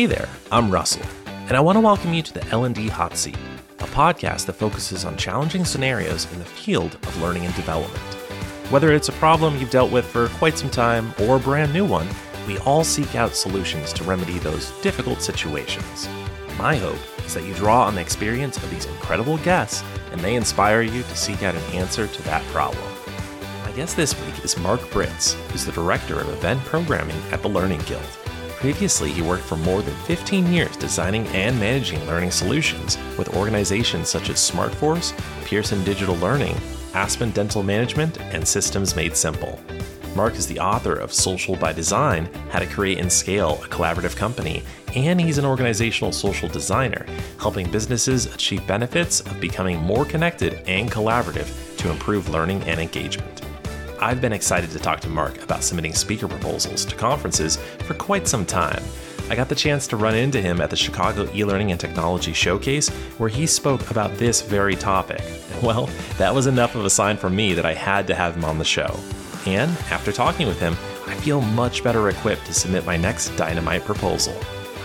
Hey there, I'm Russell, and I want to welcome you to the L&D Hot Seat, a podcast that focuses on challenging scenarios in the field of learning and development. Whether it's a problem you've dealt with for quite some time or a brand new one, we all seek out solutions to remedy those difficult situations. My hope is that you draw on the experience of these incredible guests and they inspire you to seek out an answer to that problem. My guest this week is Mark Britz, who's the Director of Event Programming at the Learning Guild. Previously, he worked for more than 15 years designing and managing learning solutions with organizations such as SmartForce, Pearson Digital Learning, Aspen Dental Management, and Systems Made Simple. Mark is the author of Social by Design How to Create and Scale a Collaborative Company, and he's an organizational social designer, helping businesses achieve benefits of becoming more connected and collaborative to improve learning and engagement. I've been excited to talk to Mark about submitting speaker proposals to conferences for quite some time. I got the chance to run into him at the Chicago e learning and technology showcase where he spoke about this very topic. Well, that was enough of a sign for me that I had to have him on the show. And after talking with him, I feel much better equipped to submit my next dynamite proposal.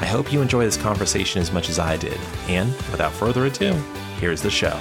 I hope you enjoy this conversation as much as I did. And without further ado, here's the show.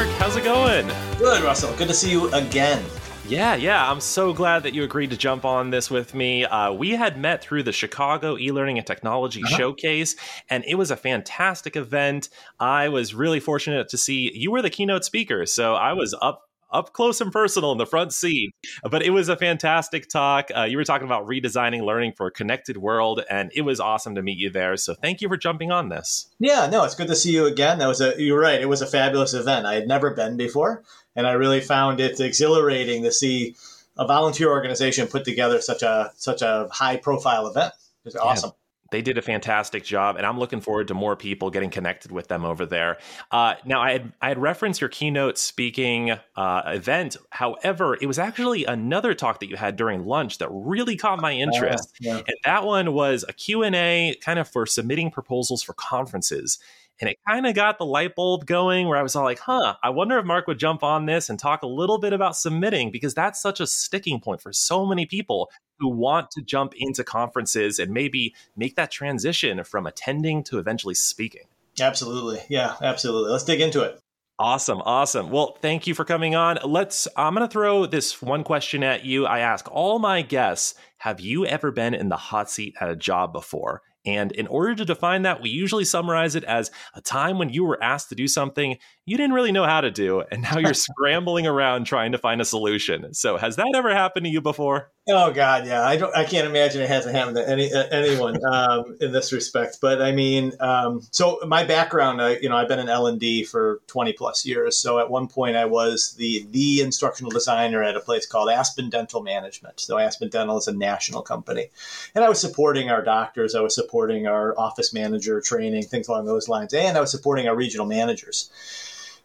Mark. How's it going? Good, Russell. Good to see you again. Yeah, yeah. I'm so glad that you agreed to jump on this with me. Uh, we had met through the Chicago e learning and technology uh-huh. showcase, and it was a fantastic event. I was really fortunate to see you were the keynote speaker. So I was up up close and personal in the front seat. But it was a fantastic talk. Uh, you were talking about redesigning learning for a connected world, and it was awesome to meet you there. So thank you for jumping on this. Yeah, no, it's good to see you again. That was a you're right. It was a fabulous event. I had never been before, and I really found it exhilarating to see a volunteer organization put together such a such a high profile event. It was awesome they did a fantastic job, and I'm looking forward to more people getting connected with them over there. Uh, now, I had I had referenced your keynote speaking uh, event. However, it was actually another talk that you had during lunch that really caught my interest, uh, yeah. and that one was a Q and A, kind of for submitting proposals for conferences. And it kind of got the light bulb going where I was all like, huh, I wonder if Mark would jump on this and talk a little bit about submitting because that's such a sticking point for so many people who want to jump into conferences and maybe make that transition from attending to eventually speaking. Absolutely. Yeah, absolutely. Let's dig into it. Awesome, awesome. Well, thank you for coming on. Let's I'm going to throw this one question at you. I ask all my guests, have you ever been in the hot seat at a job before? And in order to define that, we usually summarize it as a time when you were asked to do something you didn't really know how to do, and now you're scrambling around trying to find a solution. So, has that ever happened to you before? Oh God, yeah. I don't. I can't imagine it hasn't happened to any uh, anyone um, in this respect. But I mean, um, so my background, I, you know, I've been in L and D for twenty plus years. So at one point, I was the the instructional designer at a place called Aspen Dental Management. So Aspen Dental is a national company, and I was supporting our doctors. I was supporting our office manager training, things along those lines, and I was supporting our regional managers.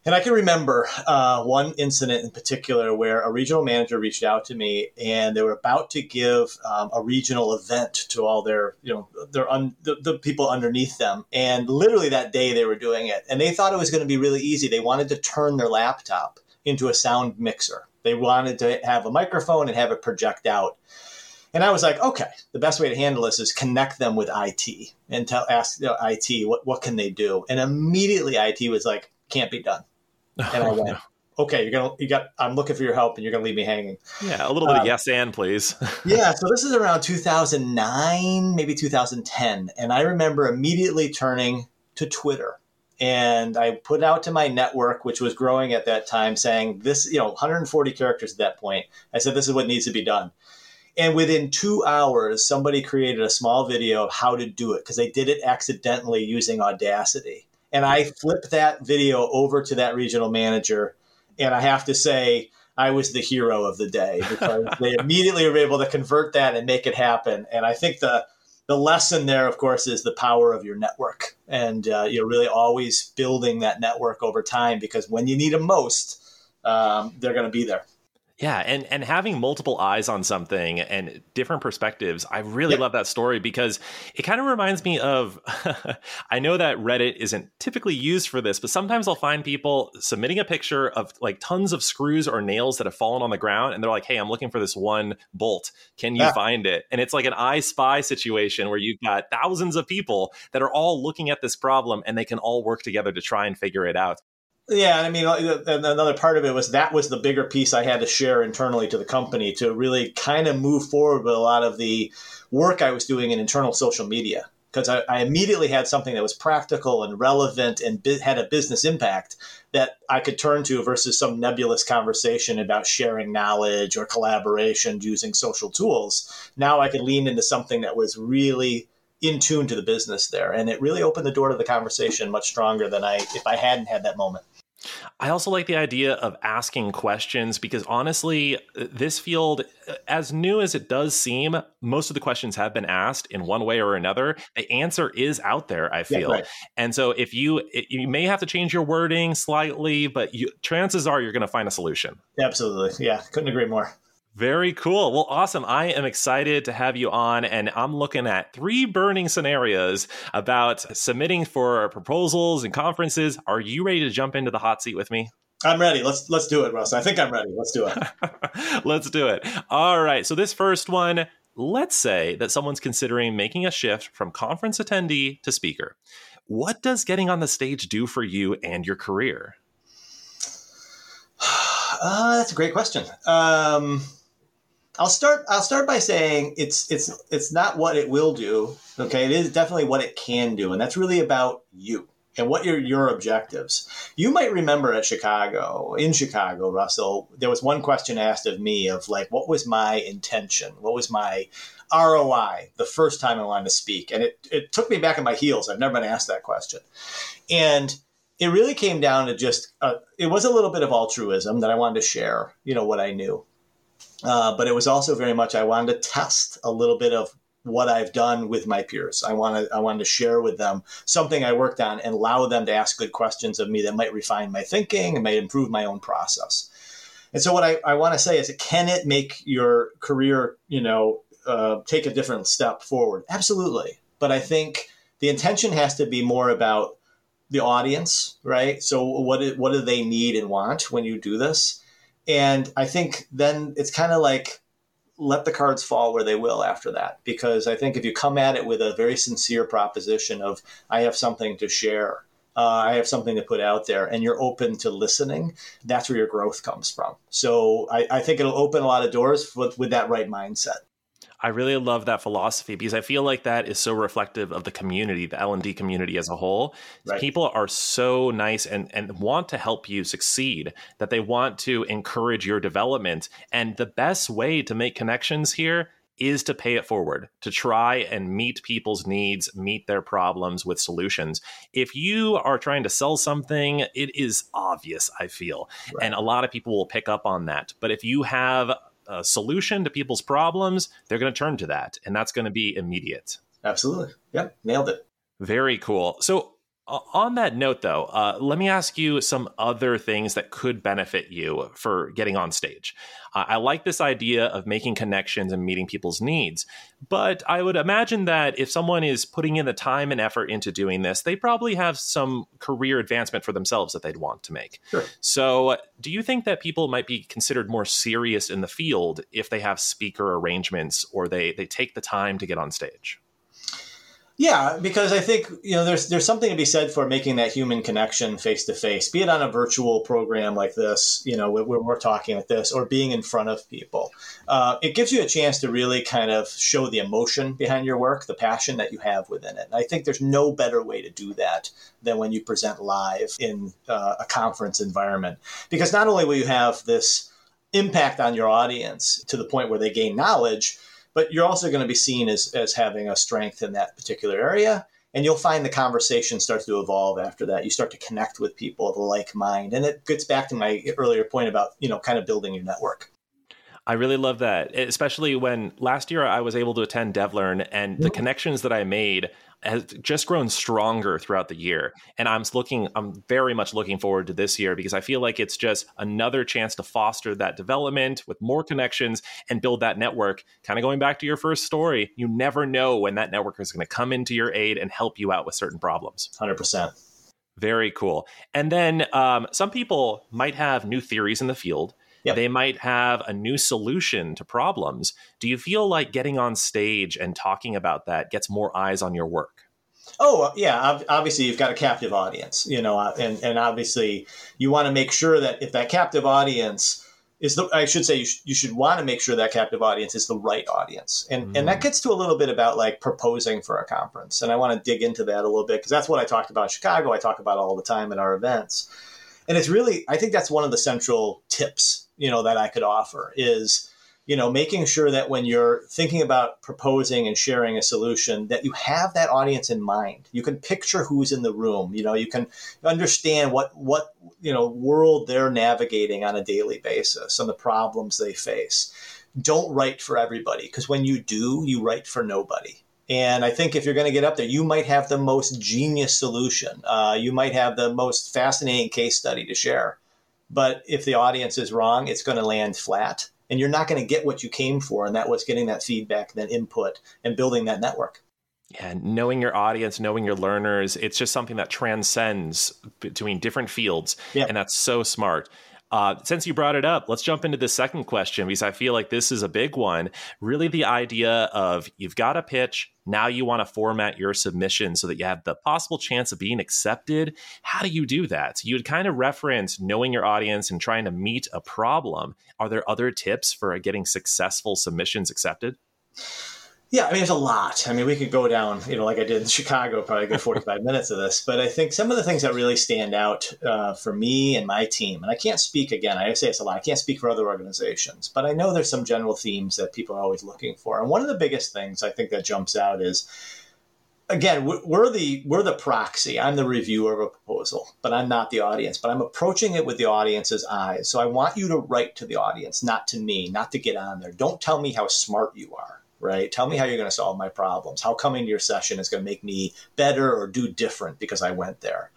And I can remember uh, one incident in particular where a regional manager reached out to me, and they were about to give um, a regional event to all their, you know, their un- the, the, people underneath them. And literally that day they were doing it, and they thought it was going to be really easy. They wanted to turn their laptop into a sound mixer. They wanted to have a microphone and have it project out. And I was like, okay, the best way to handle this is connect them with IT and tell ask you know, IT what what can they do. And immediately IT was like, can't be done and I went, okay, you're gonna you got I'm looking for your help and you're gonna leave me hanging. Yeah, a little bit um, of yes and please. yeah, so this is around 2009, maybe 2010, and I remember immediately turning to Twitter and I put out to my network, which was growing at that time, saying this, you know, 140 characters at that point. I said this is what needs to be done. And within two hours, somebody created a small video of how to do it because they did it accidentally using Audacity. And I flipped that video over to that regional manager. And I have to say, I was the hero of the day because they immediately were able to convert that and make it happen. And I think the the lesson there, of course, is the power of your network, and uh, you're really always building that network over time because when you need them most, um, they're going to be there. Yeah, and and having multiple eyes on something and different perspectives, I really yep. love that story because it kind of reminds me of I know that Reddit isn't typically used for this, but sometimes I'll find people submitting a picture of like tons of screws or nails that have fallen on the ground and they're like, "Hey, I'm looking for this one bolt. Can you yeah. find it?" And it's like an I spy situation where you've got thousands of people that are all looking at this problem and they can all work together to try and figure it out. Yeah, I mean, uh, another part of it was that was the bigger piece I had to share internally to the company to really kind of move forward with a lot of the work I was doing in internal social media because I, I, immediately had something that was practical and relevant and bi- had a business impact that I could turn to versus some nebulous conversation about sharing knowledge or collaboration using social tools. Now I could lean into something that was really in tune to the business there, and it really opened the door to the conversation much stronger than I if I hadn't had that moment. I also like the idea of asking questions because honestly, this field, as new as it does seem, most of the questions have been asked in one way or another. The answer is out there, I feel. Yeah, right. And so if you you may have to change your wording slightly, but you, chances are you're going to find a solution. Absolutely. Yeah, couldn't agree more. Very cool. Well, awesome. I am excited to have you on, and I'm looking at three burning scenarios about submitting for proposals and conferences. Are you ready to jump into the hot seat with me? I'm ready. Let's let's do it, Russ. I think I'm ready. Let's do it. let's do it. All right. So this first one, let's say that someone's considering making a shift from conference attendee to speaker. What does getting on the stage do for you and your career? Uh, that's a great question. Um, I'll start. I'll start by saying it's it's it's not what it will do. Okay, it is definitely what it can do, and that's really about you and what are your objectives. You might remember at Chicago, in Chicago, Russell, there was one question asked of me of like, what was my intention? What was my ROI the first time I wanted to speak? And it it took me back in my heels. I've never been asked that question, and it really came down to just uh, it was a little bit of altruism that I wanted to share. You know what I knew uh, but it was also very much I wanted to test a little bit of what I've done with my peers. I wanted I wanted to share with them something I worked on and allow them to ask good questions of me that might refine my thinking and might improve my own process. And so what I, I want to say is, can it make your career, you know, uh, take a different step forward? Absolutely. But I think the intention has to be more about the audience, right? So what what do they need and want when you do this? And I think then it's kind of like let the cards fall where they will after that. Because I think if you come at it with a very sincere proposition of, I have something to share, uh, I have something to put out there, and you're open to listening, that's where your growth comes from. So I, I think it'll open a lot of doors with, with that right mindset. I really love that philosophy because I feel like that is so reflective of the community, the L and D community as a whole. Right. People are so nice and and want to help you succeed that they want to encourage your development. And the best way to make connections here is to pay it forward, to try and meet people's needs, meet their problems with solutions. If you are trying to sell something, it is obvious, I feel. Right. And a lot of people will pick up on that. But if you have a solution to people's problems, they're going to turn to that, and that's going to be immediate. Absolutely. Yep. Nailed it. Very cool. So, on that note, though, uh, let me ask you some other things that could benefit you for getting on stage. Uh, I like this idea of making connections and meeting people's needs, but I would imagine that if someone is putting in the time and effort into doing this, they probably have some career advancement for themselves that they'd want to make. Sure. So, do you think that people might be considered more serious in the field if they have speaker arrangements or they, they take the time to get on stage? Yeah, because I think you know there's there's something to be said for making that human connection face to face, be it on a virtual program like this, you know, where, we're talking like this, or being in front of people. Uh, it gives you a chance to really kind of show the emotion behind your work, the passion that you have within it. And I think there's no better way to do that than when you present live in uh, a conference environment, because not only will you have this impact on your audience to the point where they gain knowledge but you're also going to be seen as, as having a strength in that particular area and you'll find the conversation starts to evolve after that. You start to connect with people of a like mind and it gets back to my earlier point about you know kind of building your network I really love that, especially when last year I was able to attend DevLearn and the connections that I made has just grown stronger throughout the year. And I'm looking, I'm very much looking forward to this year because I feel like it's just another chance to foster that development with more connections and build that network. Kind of going back to your first story, you never know when that network is going to come into your aid and help you out with certain problems. 100%. Very cool. And then um, some people might have new theories in the field. Yep. They might have a new solution to problems. Do you feel like getting on stage and talking about that gets more eyes on your work? Oh yeah, obviously you've got a captive audience, you know, uh, and and obviously you want to make sure that if that captive audience is the I should say you, sh- you should want to make sure that captive audience is the right audience, and mm. and that mm. gets to a little bit about like proposing for a conference, and I want to dig into that a little bit because that's what I talked about in Chicago. I talk about all the time at our events, and it's really I think that's one of the central tips you know that I could offer is you know making sure that when you're thinking about proposing and sharing a solution that you have that audience in mind. You can picture who's in the room you know you can understand what what you know world they're navigating on a daily basis and the problems they face. Don't write for everybody because when you do you write for nobody and I think if you're going to get up there, you might have the most genius solution. Uh, you might have the most fascinating case study to share. But if the audience is wrong, it's going to land flat and you're not going to get what you came for. And that was getting that feedback, that input, and building that network. Yeah, knowing your audience, knowing your learners, it's just something that transcends between different fields. Yeah. And that's so smart. Uh, since you brought it up, let's jump into the second question because I feel like this is a big one. Really, the idea of you've got a pitch, now you want to format your submission so that you have the possible chance of being accepted. How do you do that? You would kind of reference knowing your audience and trying to meet a problem. Are there other tips for getting successful submissions accepted? Yeah, I mean, there's a lot. I mean, we could go down, you know, like I did in Chicago, probably good 45 minutes of this. But I think some of the things that really stand out uh, for me and my team, and I can't speak again, I say it's a lot, I can't speak for other organizations, but I know there's some general themes that people are always looking for. And one of the biggest things I think that jumps out is, again, we're the we're the proxy. I'm the reviewer of a proposal, but I'm not the audience. But I'm approaching it with the audience's eyes. So I want you to write to the audience, not to me, not to get on there. Don't tell me how smart you are right? Tell me how you're going to solve my problems. How coming to your session is going to make me better or do different because I went there.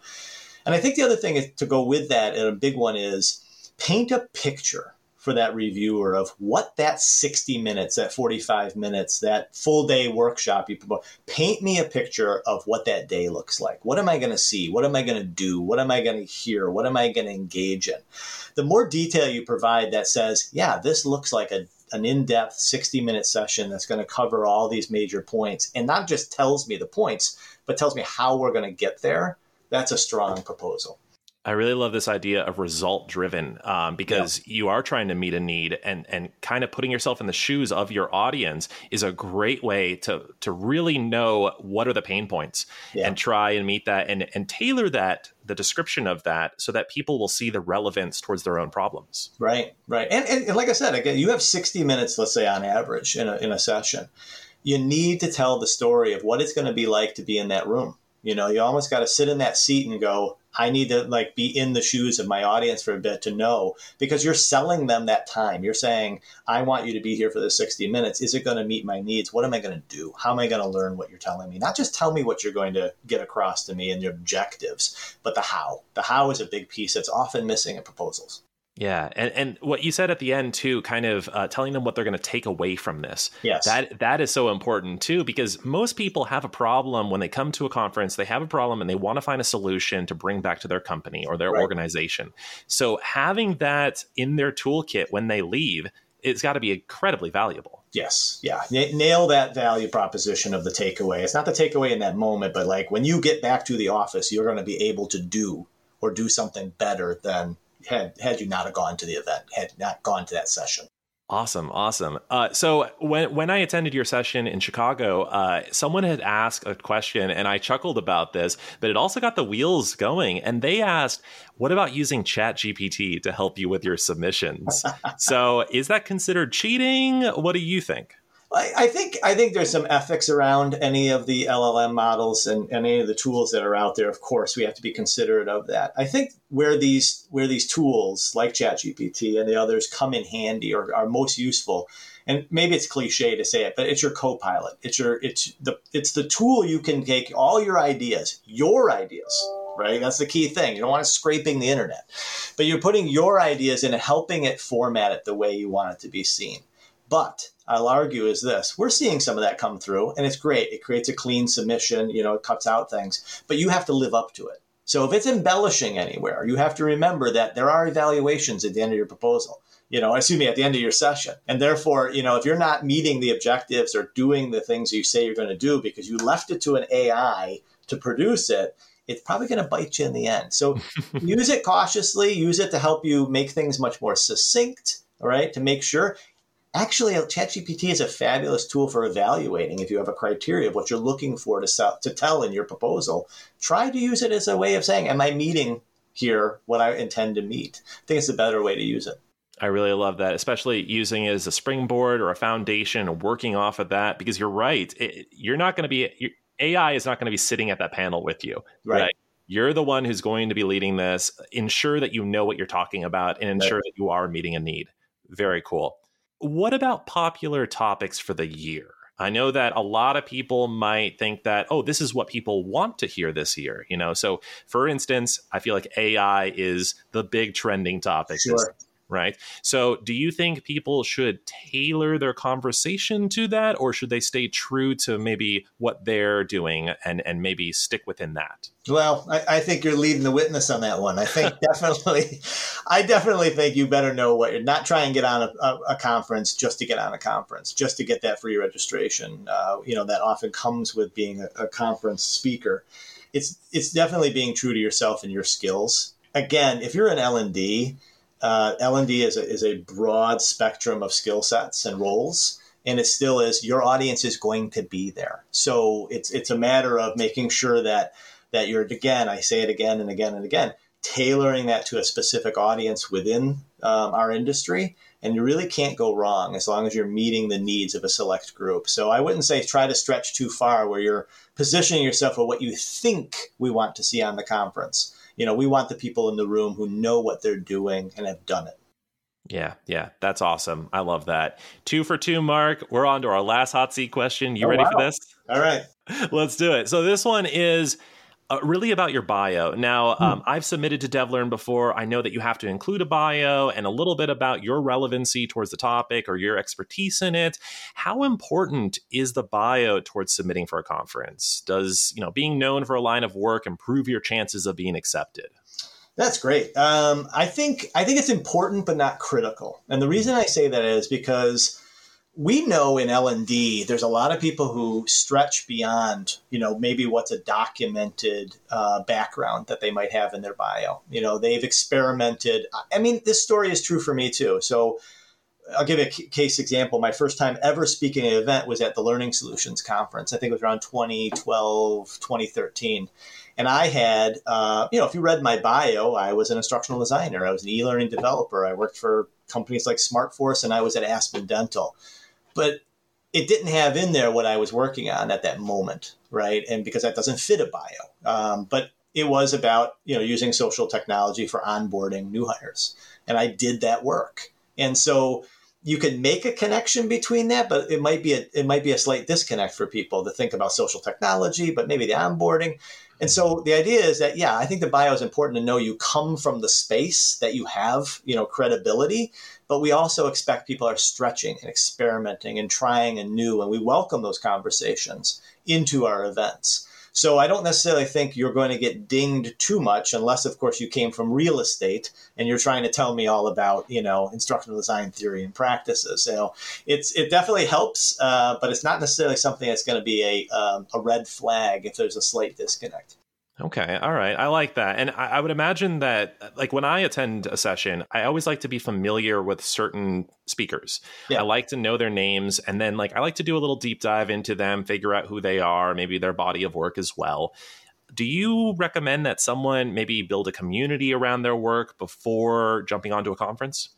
And I think the other thing is, to go with that, and a big one is paint a picture for that reviewer of what that 60 minutes, that 45 minutes, that full day workshop you promote. Paint me a picture of what that day looks like. What am I going to see? What am I going to do? What am I going to hear? What am I going to engage in? The more detail you provide that says, yeah, this looks like a an in-depth 60 minute session that's going to cover all these major points and not just tells me the points but tells me how we're going to get there that's a strong proposal I really love this idea of result driven um, because yeah. you are trying to meet a need and and kind of putting yourself in the shoes of your audience is a great way to to really know what are the pain points yeah. and try and meet that and and tailor that the description of that so that people will see the relevance towards their own problems. Right, right, and and, and like I said, again, you have sixty minutes, let's say on average in a in a session. You need to tell the story of what it's going to be like to be in that room. You know, you almost got to sit in that seat and go, I need to like be in the shoes of my audience for a bit to know because you're selling them that time. You're saying, I want you to be here for the 60 minutes. Is it going to meet my needs? What am I going to do? How am I going to learn what you're telling me? Not just tell me what you're going to get across to me and your objectives, but the how. The how is a big piece that's often missing in proposals. Yeah, and and what you said at the end too, kind of uh, telling them what they're going to take away from this. Yes, that that is so important too, because most people have a problem when they come to a conference. They have a problem and they want to find a solution to bring back to their company or their right. organization. So having that in their toolkit when they leave, it's got to be incredibly valuable. Yes, yeah, N- nail that value proposition of the takeaway. It's not the takeaway in that moment, but like when you get back to the office, you're going to be able to do or do something better than had had you not have gone to the event, had not gone to that session. Awesome, awesome. Uh, so when when I attended your session in Chicago, uh, someone had asked a question, and I chuckled about this, but it also got the wheels going. And they asked, "What about using Chat GPT to help you with your submissions?" so is that considered cheating? What do you think? I, think I think there's some ethics around any of the LLM models and, and, any of the tools that are out there. Of course, we have to be considerate of that. I think where these where these tools like ChatGPT and the others come in handy or are most useful, and maybe it's cliche to say it, but it's your co-pilot. It's your it's the it's the tool you can take all your ideas, your ideas, right? That's the key thing. You don't want it scraping the internet, but you're putting your ideas in and helping it format it the way you want it to be seen. But I'll argue is this we're seeing some of that come through, and it's great. It creates a clean submission, you know, it cuts out things, but you have to live up to it. So if it's embellishing anywhere, you have to remember that there are evaluations at the end of your proposal you know, excuse me, at the end of your session. And therefore, you know, if you're not meeting the objectives or doing the things you say you're going to do because you left it to an AI to produce it, it's probably going to bite you in the end. So use it cautiously, use it to help you make things much more succinct, all right, to make sure. Actually, ChatGPT is a fabulous tool for evaluating if you have a criteria of what you're looking for to, sell, to tell in your proposal. Try to use it as a way of saying, Am I meeting here what I intend to meet? I think it's a better way to use it. I really love that, especially using it as a springboard or a foundation and working off of that because you're right. It, you're not going to be, AI is not going to be sitting at that panel with you. Right. right. You're the one who's going to be leading this. Ensure that you know what you're talking about and ensure right. that you are meeting a need. Very cool. What about popular topics for the year? I know that a lot of people might think that, oh, this is what people want to hear this year. You know, so for instance, I feel like AI is the big trending topic sure right? So, do you think people should tailor their conversation to that, or should they stay true to maybe what they're doing and and maybe stick within that? Well, I, I think you're leading the witness on that one. I think definitely, I definitely think you better know what you're not trying to get on a, a, a, conference just to get on a conference, just to get that free registration. Uh, you know that often comes with being a, a conference speaker. It's it's definitely being true to yourself and your skills. Again, if you're an L and D, uh, L&D is a, is a broad spectrum of skill sets and roles and it still is your audience is going to be there. So it's it's a matter of making sure that that you're again i say it again and again and again tailoring that to a specific audience within um, our industry and you really can't go wrong as long as you're meeting the needs of a select group. So i wouldn't say try to stretch too far where you're positioning yourself for what you think we want to see on the conference you know, we want the people in the room who know what they're doing and have done it. Yeah, yeah, that's awesome. I love that. Two for two, Mark. We're on to our last hot seat question. You oh, ready wow. for this? All right. Let's do it. So, this one is uh, really about your bio. Now, hmm. um, I've submitted to DevLearn before. I know that you have to include a bio and a little bit about your relevancy towards the topic or your expertise in it. How important is the bio towards submitting for a conference? Does you know being known for a line of work improve your chances of being accepted? That's great. Um, I think I think it's important, but not critical. And the reason I say that is because we know in L&D there's a lot of people who stretch beyond, you know, maybe what's a documented uh, background that they might have in their bio. You know, they've experimented. I mean, this story is true for me too. So I'll give a case example. My first time ever speaking at an event was at the Learning Solutions Conference. I think it was around 2012, 2013. And I had, uh, you know, if you read my bio, I was an instructional designer. I was an e-learning developer. I worked for companies like SmartForce and I was at Aspen Dental but it didn't have in there what I was working on at that moment, right? And because that doesn't fit a bio, um, but it was about you know using social technology for onboarding new hires, and I did that work. And so you can make a connection between that, but it might be a it might be a slight disconnect for people to think about social technology, but maybe the onboarding. And so the idea is that yeah, I think the bio is important to know you come from the space that you have, you know, credibility, but we also expect people are stretching and experimenting and trying and new and we welcome those conversations into our events. So I don't necessarily think you're going to get dinged too much, unless, of course, you came from real estate and you're trying to tell me all about, you know, instructional design theory and practices. So it's it definitely helps, uh, but it's not necessarily something that's going to be a um, a red flag if there's a slight disconnect. Okay. All right. I like that. And I, I, would imagine that, like, when I attend a session, I always like to be familiar with certain speakers. Yeah. I like to know their names. And then, like, I like to do a little deep dive into them, figure out who they are, maybe their body of work as well. Do you recommend that someone maybe build a community around their work before jumping onto a conference?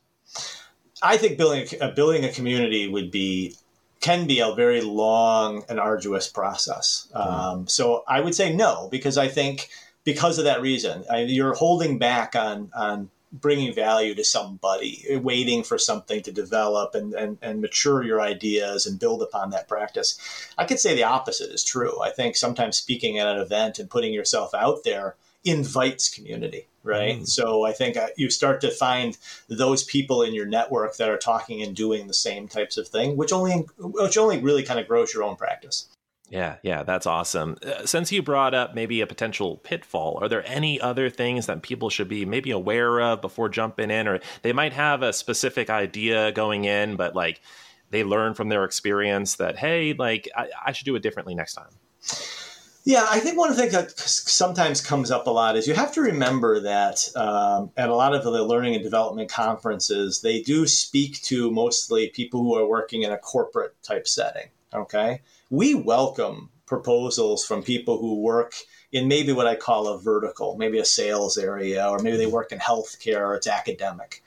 I think building a, building a community would be can be a very long and arduous process. Mm-hmm. Um, so I would say no, because I think because of that reason, I, you're holding back on on bringing value to somebody, waiting for something to develop and, and, and mature your ideas and build upon that practice. I could say the opposite is true. I think sometimes speaking at an event and putting yourself out there invites community, right? Mm. So I think uh, you start to find those people in your network that are talking and doing the same types of thing, which only which only really kind of grows your own practice. Yeah, yeah, that's awesome. Uh, since you brought up maybe a potential pitfall, are there any other things that people should be maybe aware of before jumping in, or they might have a specific idea going in, but like they learn from their experience that hey, like I, I should do it differently next time. Yeah, I think one thing that sometimes comes up a lot is you have to remember that um, at a lot of the learning and development conferences, they do speak to mostly people who are working in a corporate type setting. Okay. We welcome proposals from people who work in maybe what I call a vertical, maybe a sales area, or maybe they work in healthcare or it's academic.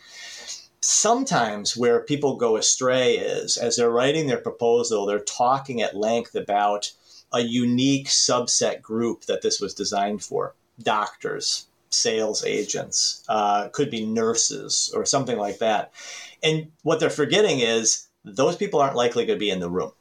Sometimes where people go astray is as they're writing their proposal, they're talking at length about a unique subset group that this was designed for doctors, sales agents, uh, could be nurses or something like that. And what they're forgetting is those people aren't likely going to be in the room.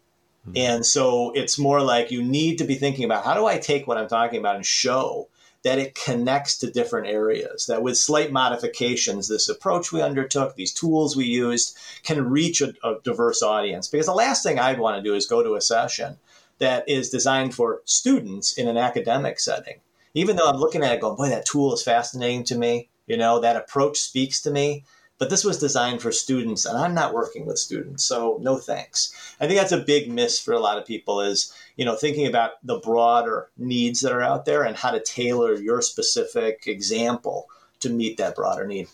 Mm-hmm. And so it's more like you need to be thinking about how do I take what I'm talking about and show that it connects to different areas, that with slight modifications, this approach we undertook, these tools we used, can reach a, a diverse audience. Because the last thing I'd want to do is go to a session that is designed for students in an academic setting. Even though I'm looking at it going, boy, that tool is fascinating to me, you know, that approach speaks to me. But this was designed for students, and I'm not working with students, so no thanks. I think that's a big miss for a lot of people is, you know, thinking about the broader needs that are out there and how to tailor your specific example to meet that broader need.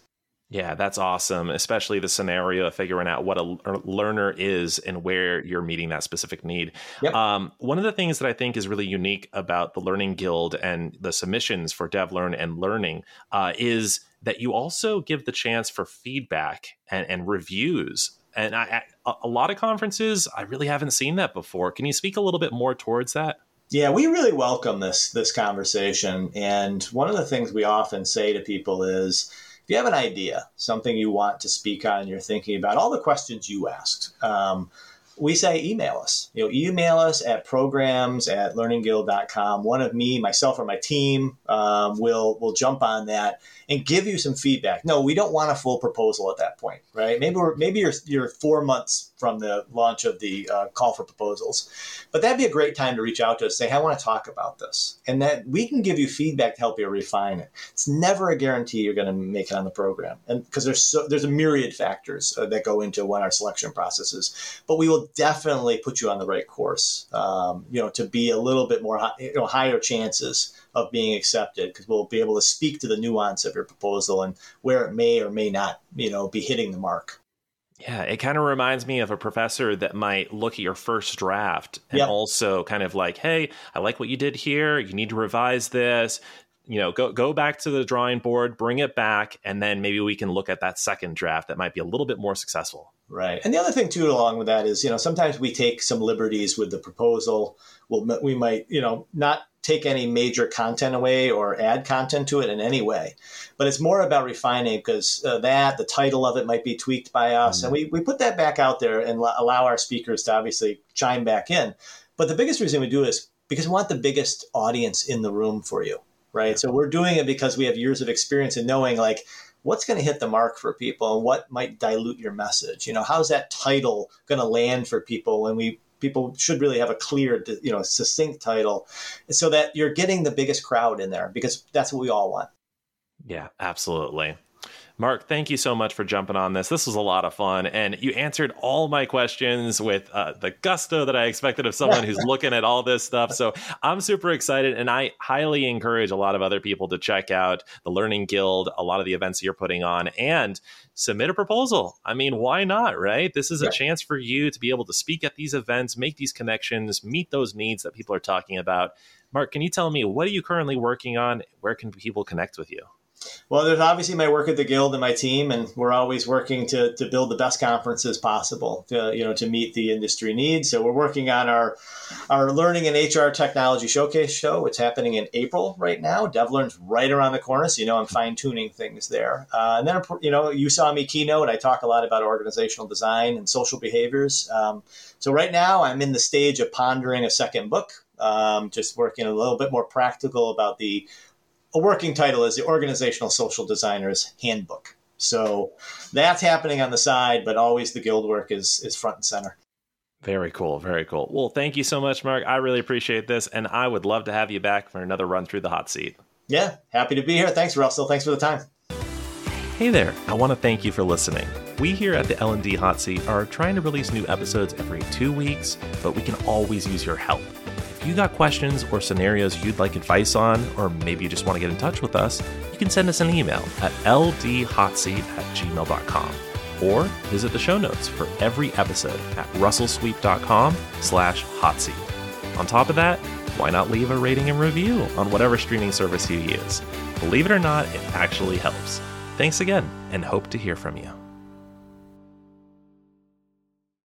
Yeah, that's awesome, especially the scenario of figuring out what a learner is and where you're meeting that specific need. Yep. Um, one of the things that I think is really unique about the Learning Guild and the submissions for DevLearn and Learning uh, is that you also give the chance for feedback and, and reviews. And I, I, a lot of conferences, I really haven't seen that before. Can you speak a little bit more towards that? Yeah, we really welcome this this conversation. And one of the things we often say to people is, if you have an idea, something you want to speak on, you're thinking about, all the questions you asked, um, we say email us. You know, email us at programs at learningguild.com. One of me, myself, or my team um, will will jump on that and give you some feedback. No, we don't want a full proposal at that point, right? Maybe we're maybe you're you're four months from the launch of the uh, call for proposals, but that'd be a great time to reach out to us. Say, hey, I want to talk about this, and that we can give you feedback to help you refine it. It's never a guarantee you're going to make it on the program, and because there's so, there's a myriad factors uh, that go into what our selection processes, but we will definitely put you on the right course. Um, you know, to be a little bit more high, you know higher chances of being accepted because we'll be able to speak to the nuance of your proposal and where it may or may not, you know, be hitting the mark. Yeah, it kind of reminds me of a professor that might look at your first draft and yep. also kind of like, "Hey, I like what you did here. You need to revise this you know go go back to the drawing board bring it back and then maybe we can look at that second draft that might be a little bit more successful right and the other thing too along with that is you know sometimes we take some liberties with the proposal we'll, we might you know not take any major content away or add content to it in any way but it's more about refining because uh, that the title of it might be tweaked by us mm-hmm. and we, we put that back out there and allow our speakers to obviously chime back in but the biggest reason we do is because we want the biggest audience in the room for you right? So we're doing it because we have years of experience in knowing like what's going to hit the mark for people and what might dilute your message. You know, how's that title going to land for people when we people should really have a clear, you know, succinct title so that you're getting the biggest crowd in there because that's what we all want. Yeah, absolutely. Mark, thank you so much for jumping on this. This was a lot of fun, and you answered all my questions with uh, the gusto that I expected of someone who's looking at all this stuff. So I'm super excited, and I highly encourage a lot of other people to check out the Learning Guild, a lot of the events that you're putting on, and submit a proposal. I mean, why not, right? This is a chance for you to be able to speak at these events, make these connections, meet those needs that people are talking about. Mark, can you tell me what are you currently working on? Where can people connect with you? Well, there's obviously my work at the guild and my team, and we're always working to, to build the best conferences possible to you know to meet the industry needs. So we're working on our our learning and HR technology showcase show. It's happening in April right now. DevLearn's right around the corner, so you know I'm fine tuning things there. Uh, and then you know you saw me keynote. I talk a lot about organizational design and social behaviors. Um, so right now I'm in the stage of pondering a second book. Um, just working a little bit more practical about the a working title is the Organizational Social Designer's Handbook. So that's happening on the side, but always the guild work is is front and center. Very cool. Very cool. Well, thank you so much, Mark. I really appreciate this, and I would love to have you back for another run through the hot seat. Yeah, happy to be here. Thanks, Russell. Thanks for the time. Hey there. I want to thank you for listening. We here at the L&D Hot Seat are trying to release new episodes every two weeks, but we can always use your help. If you got questions or scenarios you'd like advice on, or maybe you just want to get in touch with us, you can send us an email at ldhotseat at gmail.com or visit the show notes for every episode at russellsweep.com slash hotseat. On top of that, why not leave a rating and review on whatever streaming service you use? Believe it or not, it actually helps. Thanks again, and hope to hear from you.